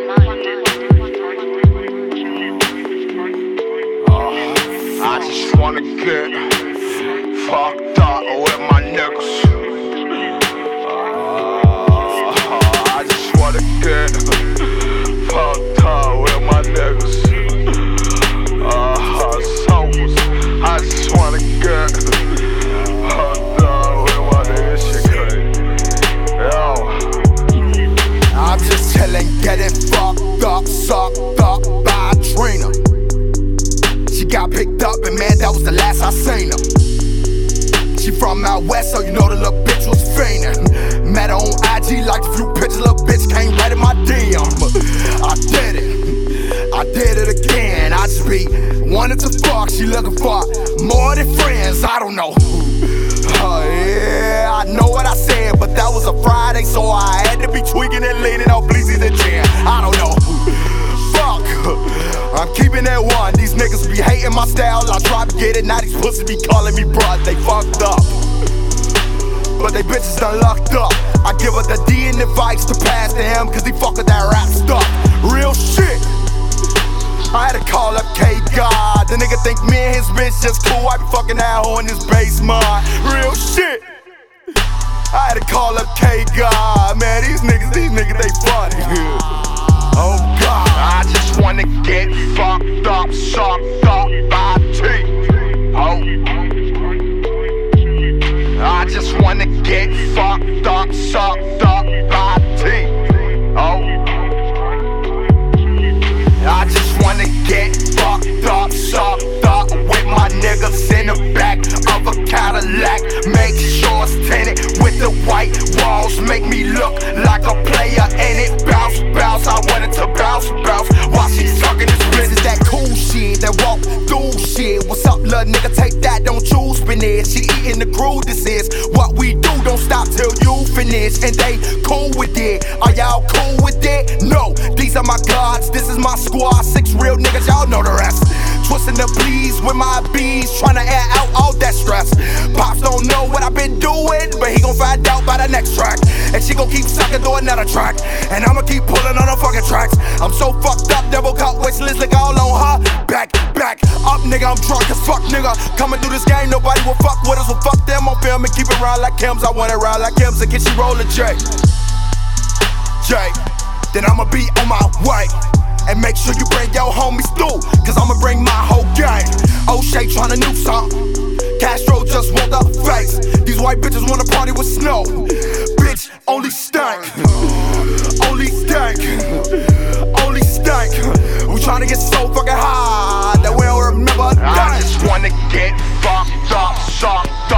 I just wanna get fucked up with my niggas. The last I seen her. She from out west, so you know the little bitch was fainting. Met her on IG, like a few pictures, little bitch came right in my DM. I did it, I did it again. I just be wanted to fuck, she looking for more than friends. I don't know. Oh yeah, I know what I said, but that was a Friday, so I had to be tweaking and leaning on Bleezy's and Jan. I don't know. Fuck. I'm keeping that one. These niggas be hating my style. I try to get it, now these pussies be calling me bruh. They fucked up. But they bitches done locked up. I give her the D and advice to pass to him, cause he fuckin' that rap stuff. Real shit. I had to call up K God. The nigga think me and his bitch just cool. I be fucking that hoe in his basement. Real shit. I had to call up K God. Man, these niggas, these niggas, they funny. oh God. I just wanna get fucked up, sucked up up, sucked up by T. Oh. I just wanna get fucked up, sucked up with my niggas in the back of a Cadillac. Make sure it's tinted with the white walls. Make me look like a player and it bounce, bounce. I want it to bounce, bounce while she sucking this is that cool shit, that walk through shit. What's up, little nigga? Take that, don't you spin it. She eating the crew, this is what we till you finish. And they cool with it. Are y'all cool with it? No, these are my gods, this is my squad. Six real niggas, y'all know the rest. Twisting the please with my bees, trying to air out all that stress. Pops don't know what I've been doing, but he gon' find out by the next track. And she gon' keep sucking through another track. And I'ma keep pulling on the fucking tracks. I'm so fucked up, double cut waist lick all on her. Back, back up, nigga. I'm drunk as fuck, nigga. Coming through this game, nobody will fuck with us. Well, fuck them on film and keep it round like Kim's. I it round like Kim's. And get she rollin' J. J. Then I'ma be on my way. And make sure you bring your homies through, cause I'ma bring my whole gang. O'Shea tryna nuke something. Castro just want the face. These white bitches wanna party with snow. Bitch, only stank. Only stank. Only stank. We tryna get so fucking high that we don't remember a I just wanna get fucked up, sucked up